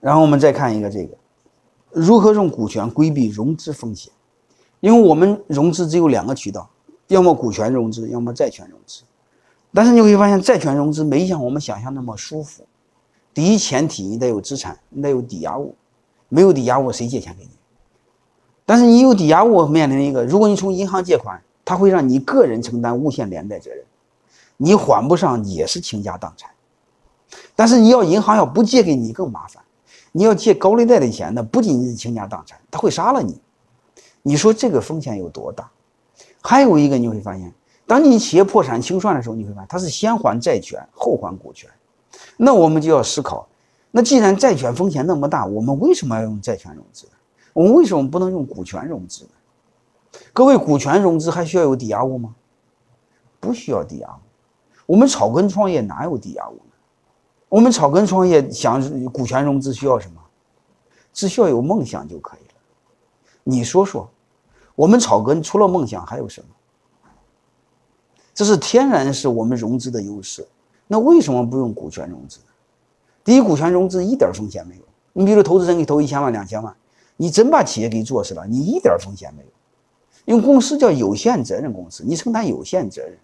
然后我们再看一个这个，如何用股权规避融资风险？因为我们融资只有两个渠道，要么股权融资，要么债权融资。但是你会发现，债权融资没像我们想象那么舒服。第一前提，你得有资产，你得有抵押物，没有抵押物谁借钱给你？但是你有抵押物，面临一个，如果你从银行借款，它会让你个人承担无限连带责任，你还不上也是倾家荡产。但是你要银行要不借给你更麻烦，你要借高利贷的钱，那不仅仅是倾家荡产，他会杀了你。你说这个风险有多大？还有一个你会发现。当你企业破产清算的时候，你会发现它是先还债权后还股权，那我们就要思考，那既然债权风险那么大，我们为什么要用债权融资？我们为什么不能用股权融资呢？各位，股权融资还需要有抵押物吗？不需要抵押物。我们草根创业哪有抵押物？我们草根创业想股权融资需要什么？只需要有梦想就可以了。你说说，我们草根除了梦想还有什么？这是天然是我们融资的优势，那为什么不用股权融资？第一，股权融资一点风险没有。你比如投资人给投一千万、两千万，你真把企业给做死了，你一点风险没有。因为公司叫有限责任公司，你承担有限责任，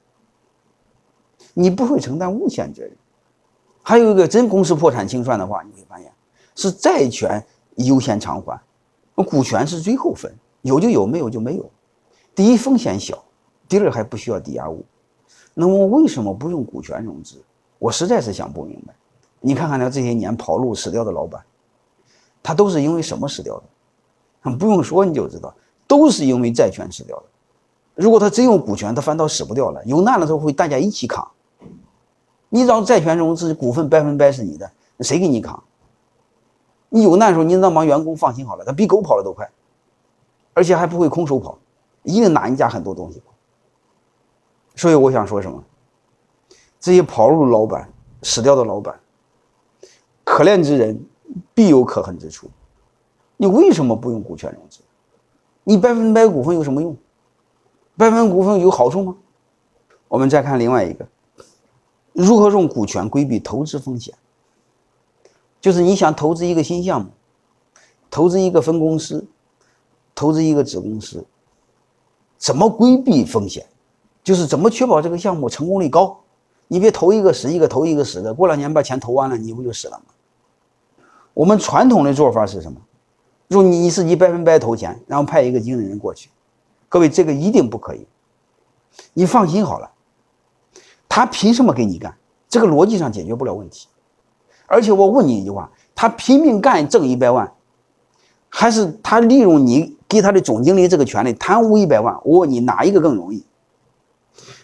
你不会承担无限责任。还有一个，真公司破产清算的话，你会发现是债权优先偿还，股权是最后分，有就有，没有就没有。第一，风险小；第二，还不需要抵押物。那么为什么不用股权融资？我实在是想不明白。你看看他这些年跑路死掉的老板，他都是因为什么死掉的？不用说你就知道，都是因为债权死掉的。如果他真用股权，他反倒死不掉了。有难的时候会大家一起扛。你让债权融资，股份百分百是你的，谁给你扛？你有难的时候，你让帮员工放心好了，他比狗跑的都快，而且还不会空手跑，一定拿你家很多东西。所以我想说什么？这些跑路老板、死掉的老板，可怜之人必有可恨之处。你为什么不用股权融资？你百分百股份有什么用？百分百股份有好处吗？我们再看另外一个，如何用股权规避投资风险？就是你想投资一个新项目，投资一个分公司，投资一个子公司，怎么规避风险？就是怎么确保这个项目成功率高？你别投一个死一个，投一个死的，过两年把钱投完了，你不就死了吗？我们传统的做法是什么？如你你自己百分百投钱，然后派一个经理人过去。各位，这个一定不可以。你放心好了，他凭什么给你干？这个逻辑上解决不了问题。而且我问你一句话：他拼命干挣一百万，还是他利用你给他的总经理这个权利贪污一百万？我问你，哪一个更容易？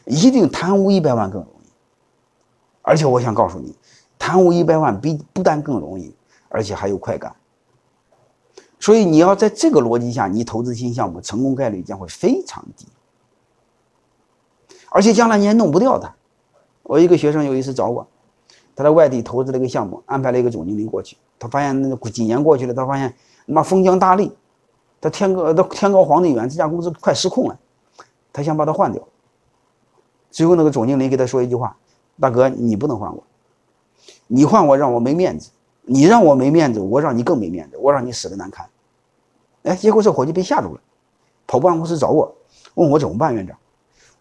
一定贪污一百万更容易，而且我想告诉你，贪污一百万比不但更容易，而且还有快感。所以你要在这个逻辑下，你投资新项目成功概率将会非常低，而且将来你也弄不掉他。我一个学生有一次找我，他在外地投资了一个项目，安排了一个总经理过去，他发现那几年过去了，他发现他妈封疆大吏，他天高他天高皇帝远，这家公司快失控了，他想把他换掉。最后，那个总经理给他说一句话：“大哥，你不能换我，你换我让我没面子，你让我没面子，我让你更没面子，我让你死的难看。”哎，结果这伙计被吓住了，跑办公室找我，问我怎么办，院长。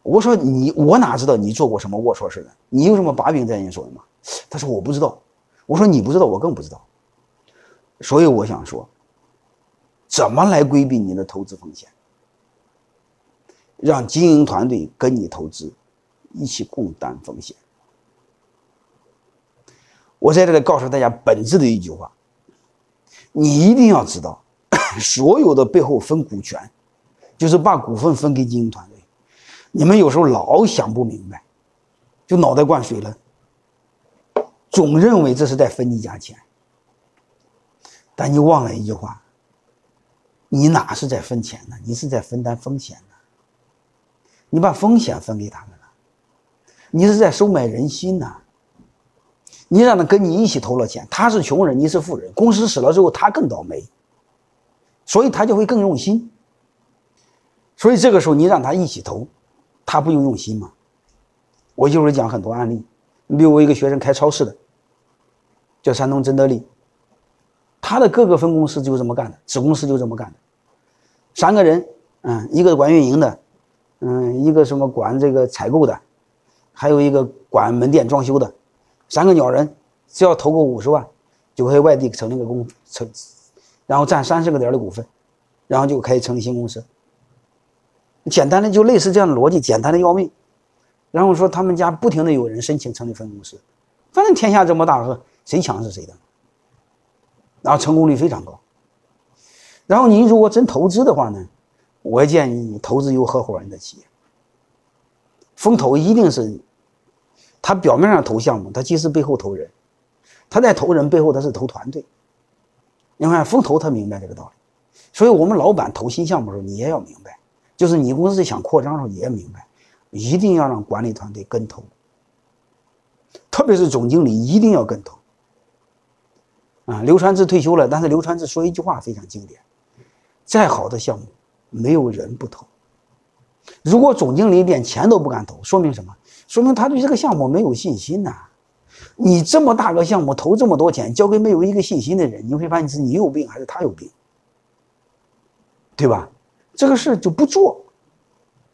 我说：“你我哪知道你做过什么龌龊事呢？你有什么把柄在你手里吗？”他说：“我不知道。”我说：“你不知道，我更不知道。”所以我想说，怎么来规避你的投资风险？让经营团队跟你投资。一起共担风险。我在这里告诉大家本质的一句话：你一定要知道，所有的背后分股权，就是把股份分给经营团。你们有时候老想不明白，就脑袋灌水了，总认为这是在分你家钱，但你忘了一句话：你哪是在分钱呢？你是在分担风险呢。你把风险分给他们了。你是在收买人心呢！你让他跟你一起投了钱，他是穷人，你是富人，公司死了之后他更倒霉，所以他就会更用心。所以这个时候你让他一起投，他不用用心吗？我一会儿讲很多案例，你比如我一个学生开超市的，叫山东真德利，他。的各个分公司就这么干的，子公司就这么干的，三个人，嗯，一个管运营的，嗯，一个什么管这个采购的，还有一个管门店装修的，三个鸟人，只要投个五十万，就可以外地成立个公成，然后占三十个点的股份，然后就可以成立新公司。简单的就类似这样的逻辑，简单的要命。然后说他们家不停的有人申请成立分公司，反正天下这么大，谁强是谁的。然后成功率非常高。然后您如果真投资的话呢，我建议你投资有合伙人的企业。风投一定是，他表面上投项目，他其实背后投人，他在投人背后他是投团队。你看风投他明白这个道理，所以我们老板投新项目的时候，你也要明白，就是你公司想扩张的时候也明白。一定要让管理团队跟投，特别是总经理一定要跟投。啊，刘传志退休了，但是刘传志说一句话非常经典：再好的项目，没有人不投。如果总经理连钱都不敢投，说明什么？说明他对这个项目没有信心呐。你这么大个项目投这么多钱，交给没有一个信心的人，你会发现是你有病还是他有病，对吧？这个事就不做。